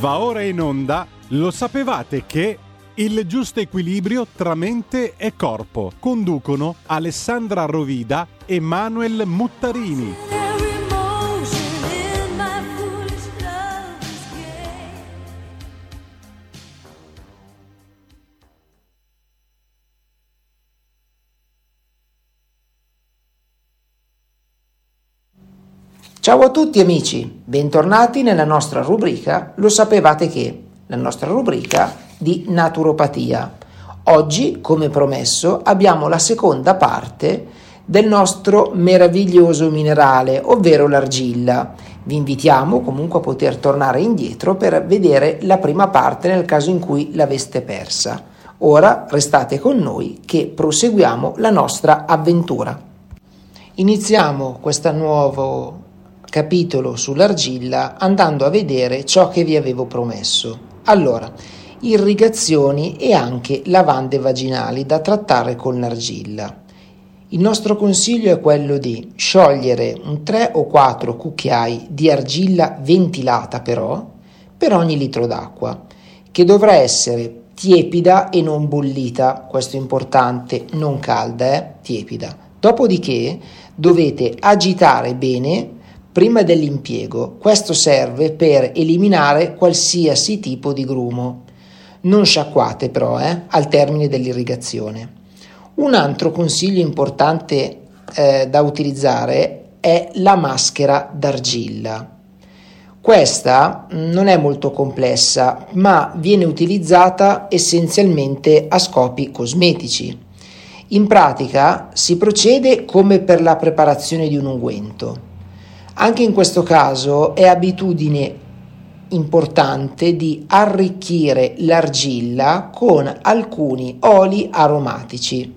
Va ora in onda, lo sapevate che il giusto equilibrio tra mente e corpo conducono Alessandra Rovida e Manuel Muttarini. Ciao a tutti amici, bentornati nella nostra rubrica Lo sapevate che? La nostra rubrica di naturopatia. Oggi, come promesso, abbiamo la seconda parte del nostro meraviglioso minerale, ovvero l'argilla. Vi invitiamo comunque a poter tornare indietro per vedere la prima parte nel caso in cui l'aveste persa. Ora restate con noi che proseguiamo la nostra avventura. Iniziamo questo nuovo capitolo sull'argilla andando a vedere ciò che vi avevo promesso. Allora, irrigazioni e anche lavande vaginali da trattare con l'argilla. Il nostro consiglio è quello di sciogliere un 3 o 4 cucchiai di argilla ventilata però per ogni litro d'acqua, che dovrà essere tiepida e non bollita, questo è importante, non calda, eh? tiepida. Dopodiché dovete agitare bene prima dell'impiego. Questo serve per eliminare qualsiasi tipo di grumo. Non sciacquate però eh, al termine dell'irrigazione. Un altro consiglio importante eh, da utilizzare è la maschera d'argilla. Questa non è molto complessa, ma viene utilizzata essenzialmente a scopi cosmetici. In pratica si procede come per la preparazione di un unguento. Anche in questo caso è abitudine importante di arricchire l'argilla con alcuni oli aromatici.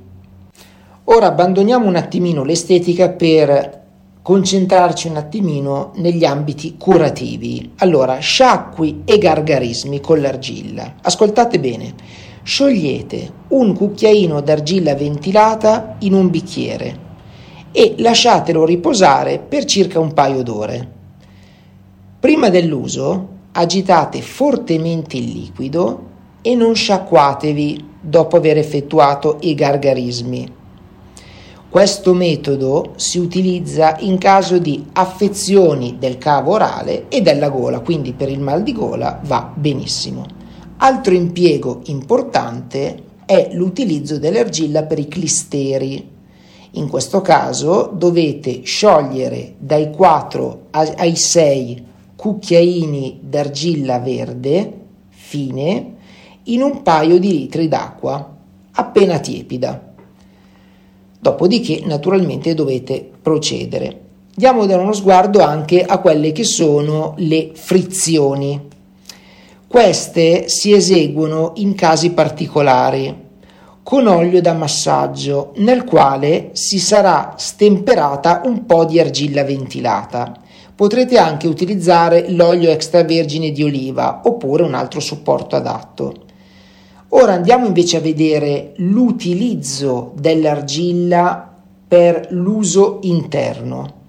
Ora abbandoniamo un attimino l'estetica per concentrarci un attimino negli ambiti curativi. Allora, sciacqui e gargarismi con l'argilla. Ascoltate bene. Sciogliete un cucchiaino d'argilla ventilata in un bicchiere e lasciatelo riposare per circa un paio d'ore. Prima dell'uso agitate fortemente il liquido e non sciacquatevi dopo aver effettuato i gargarismi. Questo metodo si utilizza in caso di affezioni del cavo orale e della gola, quindi per il mal di gola va benissimo. Altro impiego importante è l'utilizzo dell'argilla per i clisteri, in questo caso dovete sciogliere dai 4 ai 6 cucchiaini d'argilla verde fine in un paio di litri d'acqua appena tiepida. Dopodiché naturalmente dovete procedere. Diamo uno sguardo anche a quelle che sono le frizioni. Queste si eseguono in casi particolari con olio da massaggio nel quale si sarà stemperata un po' di argilla ventilata. Potrete anche utilizzare l'olio extravergine di oliva oppure un altro supporto adatto. Ora andiamo invece a vedere l'utilizzo dell'argilla per l'uso interno.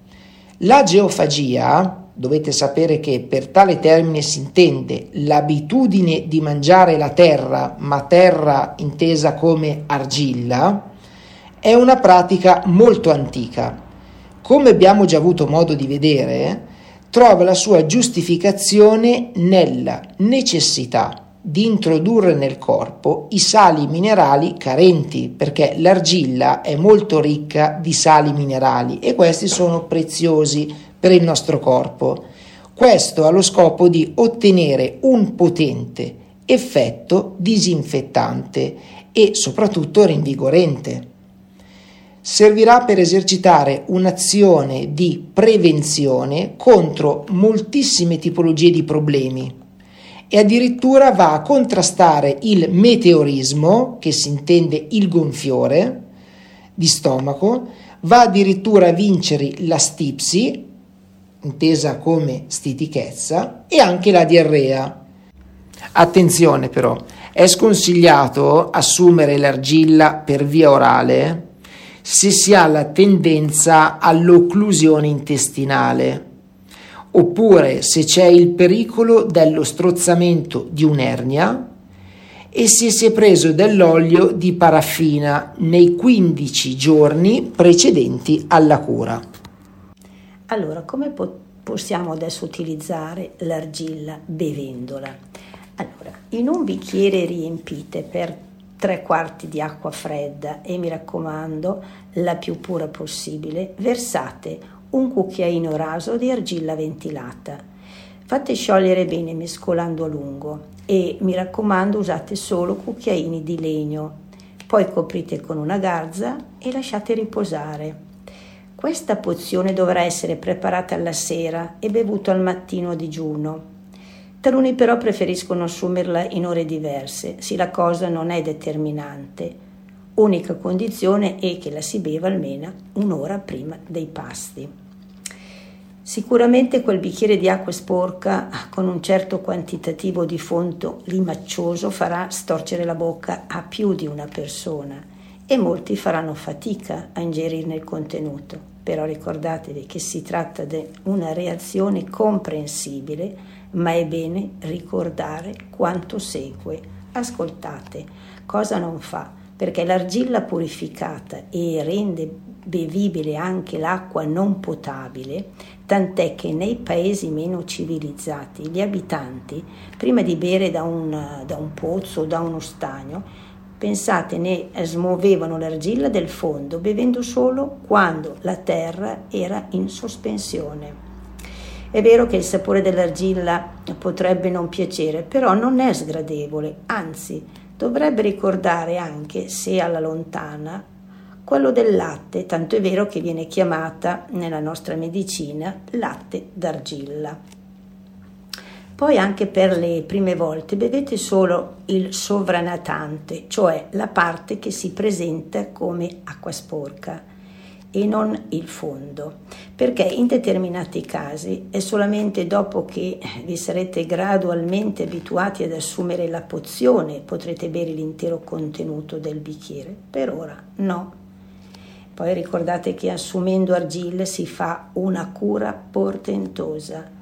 La geofagia Dovete sapere che per tale termine si intende l'abitudine di mangiare la terra, ma terra intesa come argilla, è una pratica molto antica. Come abbiamo già avuto modo di vedere, trova la sua giustificazione nella necessità di introdurre nel corpo i sali minerali carenti, perché l'argilla è molto ricca di sali minerali e questi sono preziosi per il nostro corpo. Questo ha lo scopo di ottenere un potente effetto disinfettante e soprattutto rinvigorente. Servirà per esercitare un'azione di prevenzione contro moltissime tipologie di problemi e addirittura va a contrastare il meteorismo, che si intende il gonfiore di stomaco, va addirittura a vincere la stipsi, intesa come stitichezza, e anche la diarrea. Attenzione però, è sconsigliato assumere l'argilla per via orale se si ha la tendenza all'occlusione intestinale oppure se c'è il pericolo dello strozzamento di un'ernia e se si è preso dell'olio di paraffina nei 15 giorni precedenti alla cura. Allora, come po- possiamo adesso utilizzare l'argilla bevendola? Allora, in un bicchiere riempite per tre quarti di acqua fredda e mi raccomando la più pura possibile, versate un cucchiaino raso di argilla ventilata. Fate sciogliere bene mescolando a lungo e mi raccomando usate solo cucchiaini di legno. Poi coprite con una garza e lasciate riposare. Questa pozione dovrà essere preparata alla sera e bevuta al mattino a digiuno. Taluni però preferiscono assumerla in ore diverse, sì la cosa non è determinante. Unica condizione è che la si beva almeno un'ora prima dei pasti. Sicuramente quel bicchiere di acqua sporca con un certo quantitativo di fondo limaccioso farà storcere la bocca a più di una persona e molti faranno fatica a ingerirne il contenuto. Però ricordatevi che si tratta di una reazione comprensibile, ma è bene ricordare quanto segue. Ascoltate, cosa non fa? Perché l'argilla purificata e rende bevibile anche l'acqua non potabile, tant'è che nei paesi meno civilizzati gli abitanti, prima di bere da un, da un pozzo o da uno stagno, pensate ne smuovevano l'argilla del fondo, bevendo solo quando la terra era in sospensione. È vero che il sapore dell'argilla potrebbe non piacere, però non è sgradevole, anzi dovrebbe ricordare anche, se alla lontana, quello del latte, tanto è vero che viene chiamata nella nostra medicina latte d'argilla. Poi anche per le prime volte bevete solo il sovranatante, cioè la parte che si presenta come acqua sporca e non il fondo, perché in determinati casi è solamente dopo che vi sarete gradualmente abituati ad assumere la pozione potrete bere l'intero contenuto del bicchiere. Per ora no. Poi ricordate che assumendo argille si fa una cura portentosa,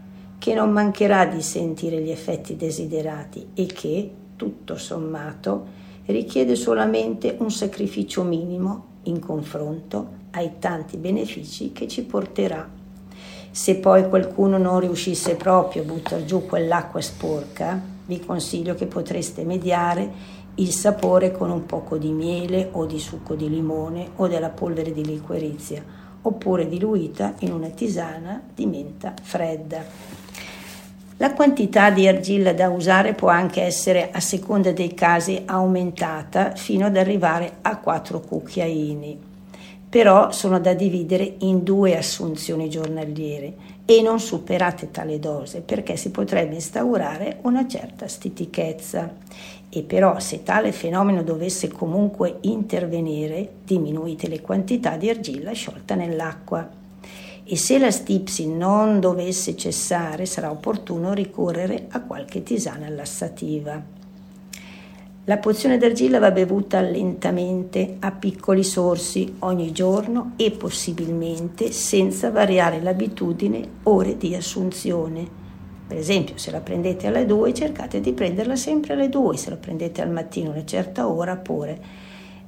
che non mancherà di sentire gli effetti desiderati e che, tutto sommato, richiede solamente un sacrificio minimo in confronto ai tanti benefici che ci porterà. Se poi qualcuno non riuscisse proprio a buttare giù quell'acqua sporca, vi consiglio che potreste mediare il sapore con un poco di miele o di succo di limone o della polvere di liquirizia, oppure diluita in una tisana di menta fredda. La quantità di argilla da usare può anche essere, a seconda dei casi, aumentata fino ad arrivare a 4 cucchiaini però sono da dividere in due assunzioni giornaliere e non superate tale dose perché si potrebbe instaurare una certa stitichezza. E però se tale fenomeno dovesse comunque intervenire, diminuite le quantità di argilla sciolta nell'acqua. E se la stipsi non dovesse cessare, sarà opportuno ricorrere a qualche tisana lassativa. La pozione d'argilla va bevuta lentamente a piccoli sorsi ogni giorno e possibilmente senza variare l'abitudine ore di assunzione. Per esempio, se la prendete alle 2, cercate di prenderla sempre alle 2, se la prendete al mattino a una certa ora pure.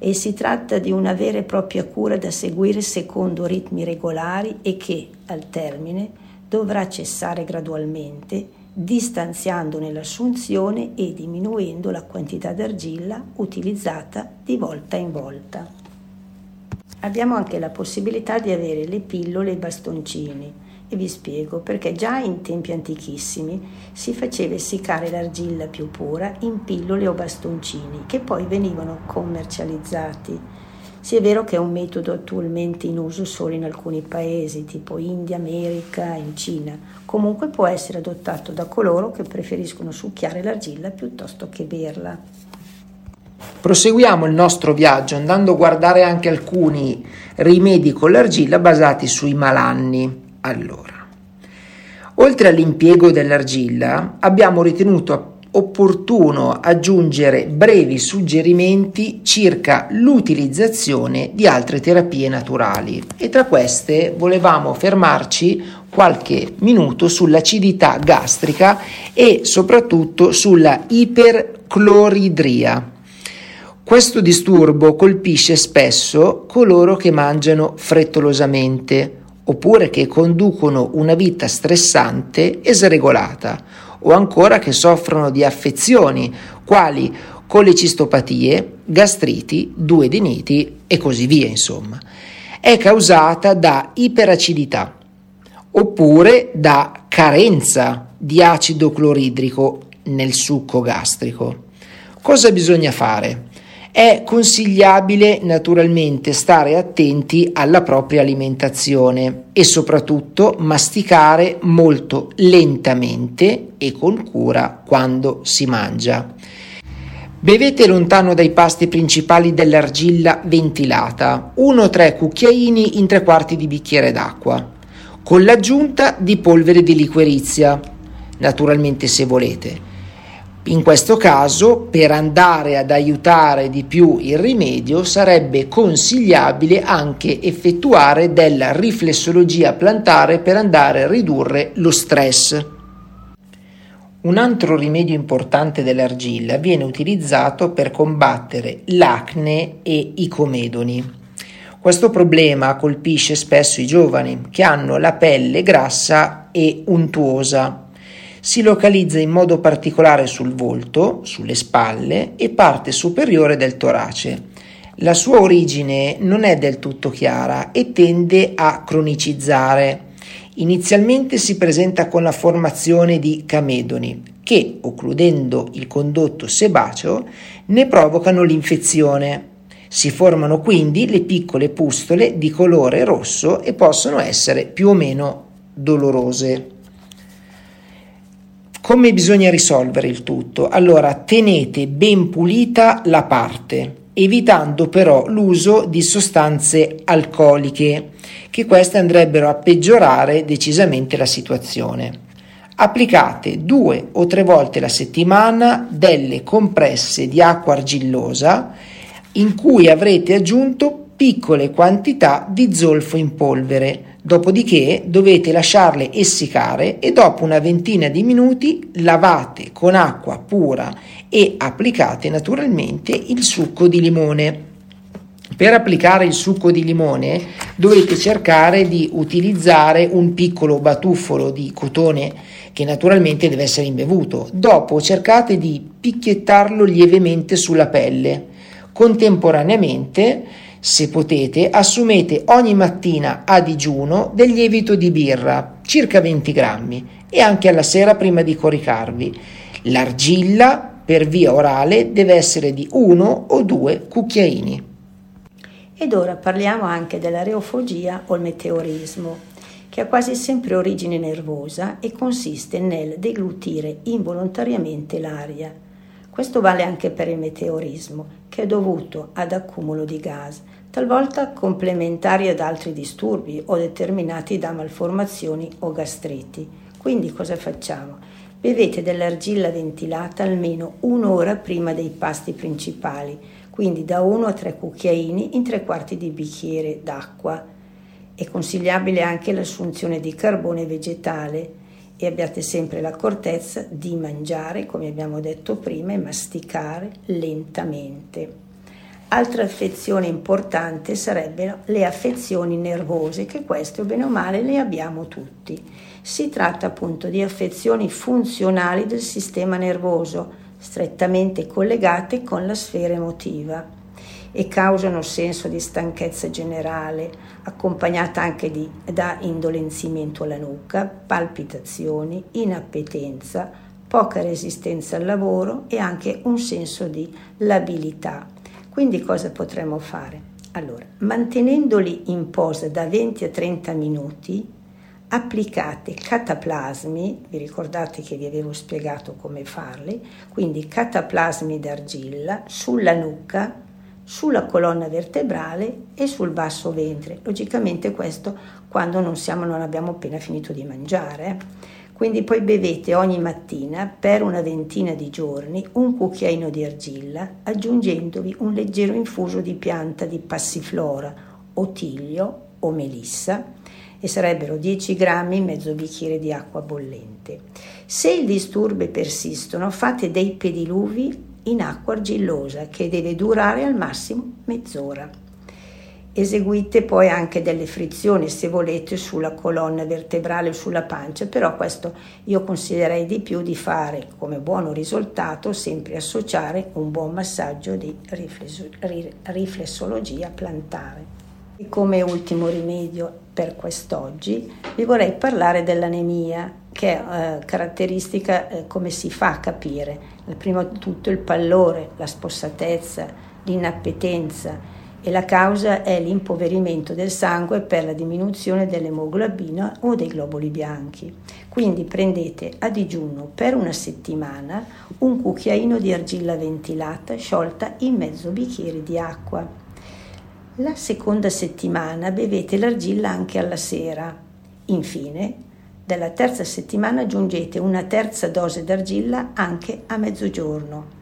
E si tratta di una vera e propria cura da seguire secondo ritmi regolari e che, al termine, dovrà cessare gradualmente distanziandone l'assunzione e diminuendo la quantità d'argilla utilizzata di volta in volta. Abbiamo anche la possibilità di avere le pillole e i bastoncini e vi spiego perché già in tempi antichissimi si faceva essiccare l'argilla più pura in pillole o bastoncini che poi venivano commercializzati sì, è vero che è un metodo attualmente in uso solo in alcuni paesi, tipo India, America, in Cina. Comunque può essere adottato da coloro che preferiscono succhiare l'argilla piuttosto che berla. Proseguiamo il nostro viaggio andando a guardare anche alcuni rimedi con l'argilla basati sui malanni. Allora, oltre all'impiego dell'argilla, abbiamo ritenuto opportuno aggiungere brevi suggerimenti circa l'utilizzazione di altre terapie naturali. E tra queste volevamo fermarci qualche minuto sull'acidità gastrica e soprattutto sulla ipercloridria. Questo disturbo colpisce spesso coloro che mangiano frettolosamente oppure che conducono una vita stressante e sregolata o ancora che soffrono di affezioni quali colecistopatie, gastriti, duodiniti e così via, insomma. È causata da iperacidità oppure da carenza di acido cloridrico nel succo gastrico. Cosa bisogna fare? È consigliabile naturalmente stare attenti alla propria alimentazione e soprattutto masticare molto lentamente e con cura quando si mangia. Bevete lontano dai pasti principali dell'argilla ventilata, 1-3 cucchiaini in tre quarti di bicchiere d'acqua, con l'aggiunta di polvere di liquirizia, naturalmente se volete. In questo caso, per andare ad aiutare di più il rimedio, sarebbe consigliabile anche effettuare della riflessologia plantare per andare a ridurre lo stress. Un altro rimedio importante dell'argilla viene utilizzato per combattere l'acne e i comedoni. Questo problema colpisce spesso i giovani che hanno la pelle grassa e untuosa si localizza in modo particolare sul volto, sulle spalle e parte superiore del torace. La sua origine non è del tutto chiara e tende a cronicizzare. Inizialmente si presenta con la formazione di camedoni che, occludendo il condotto sebaceo, ne provocano l'infezione. Si formano quindi le piccole pustole di colore rosso e possono essere più o meno dolorose. Come bisogna risolvere il tutto? Allora, tenete ben pulita la parte, evitando però l'uso di sostanze alcoliche, che queste andrebbero a peggiorare decisamente la situazione. Applicate due o tre volte la settimana delle compresse di acqua argillosa in cui avrete aggiunto piccole quantità di zolfo in polvere Dopodiché dovete lasciarle essiccare e dopo una ventina di minuti lavate con acqua pura e applicate naturalmente il succo di limone. Per applicare il succo di limone dovete cercare di utilizzare un piccolo batuffolo di cotone che naturalmente deve essere imbevuto. Dopo cercate di picchiettarlo lievemente sulla pelle. Contemporaneamente se potete, assumete ogni mattina a digiuno del lievito di birra, circa 20 grammi, e anche alla sera prima di coricarvi. L'argilla per via orale deve essere di uno o due cucchiaini. Ed ora parliamo anche dell'areofogia o il meteorismo, che ha quasi sempre origine nervosa e consiste nel deglutire involontariamente l'aria. Questo vale anche per il meteorismo, che è dovuto ad accumulo di gas, talvolta complementari ad altri disturbi o determinati da malformazioni o gastriti. Quindi cosa facciamo? Bevete dell'argilla ventilata almeno un'ora prima dei pasti principali, quindi da 1 a 3 cucchiaini in tre quarti di bicchiere d'acqua. È consigliabile anche l'assunzione di carbone vegetale e abbiate sempre l'accortezza di mangiare, come abbiamo detto prima, e masticare lentamente. Altra affezione importante sarebbero le affezioni nervose, che queste o bene o male le abbiamo tutti. Si tratta appunto di affezioni funzionali del sistema nervoso, strettamente collegate con la sfera emotiva e causano senso di stanchezza generale, accompagnata anche di, da indolenzimento alla nuca, palpitazioni, inappetenza, poca resistenza al lavoro e anche un senso di labilità quindi cosa potremmo fare? Allora, mantenendoli in posa da 20 a 30 minuti, applicate cataplasmi, vi ricordate che vi avevo spiegato come farli, quindi cataplasmi d'argilla sulla nuca, sulla colonna vertebrale e sul basso ventre. Logicamente questo quando non, siamo, non abbiamo appena finito di mangiare. Quindi poi bevete ogni mattina per una ventina di giorni un cucchiaino di argilla aggiungendovi un leggero infuso di pianta di passiflora o tiglio o melissa e sarebbero 10 grammi mezzo bicchiere di acqua bollente. Se i disturbi persistono, fate dei pediluvi in acqua argillosa che deve durare al massimo mezz'ora. Eseguite poi anche delle frizioni se volete sulla colonna vertebrale o sulla pancia, però questo io consiglierei di più di fare come buono risultato sempre associare un buon massaggio di riflessologia plantare. E come ultimo rimedio per quest'oggi vi vorrei parlare dell'anemia che è eh, caratteristica eh, come si fa a capire. Prima di tutto il pallore, la spossatezza, l'inappetenza e la causa è l'impoverimento del sangue per la diminuzione dell'emoglobina o dei globuli bianchi. Quindi prendete a digiuno per una settimana un cucchiaino di argilla ventilata sciolta in mezzo bicchiere di acqua. La seconda settimana bevete l'argilla anche alla sera. Infine, dalla terza settimana aggiungete una terza dose d'argilla anche a mezzogiorno.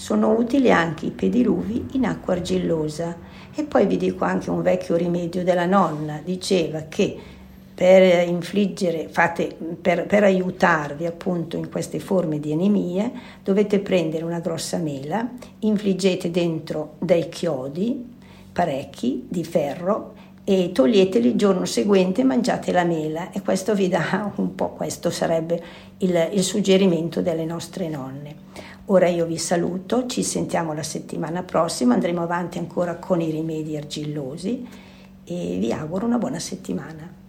Sono utili anche i pediluvi in acqua argillosa. E poi vi dico anche un vecchio rimedio della nonna, diceva che per infliggere, fate, per, per aiutarvi appunto in queste forme di anemie, dovete prendere una grossa mela, infliggete dentro dei chiodi, parecchi, di ferro, e toglieteli il giorno seguente mangiate la mela e questo vi dà un po', questo sarebbe il, il suggerimento delle nostre nonne. Ora io vi saluto, ci sentiamo la settimana prossima, andremo avanti ancora con i rimedi argillosi e vi auguro una buona settimana.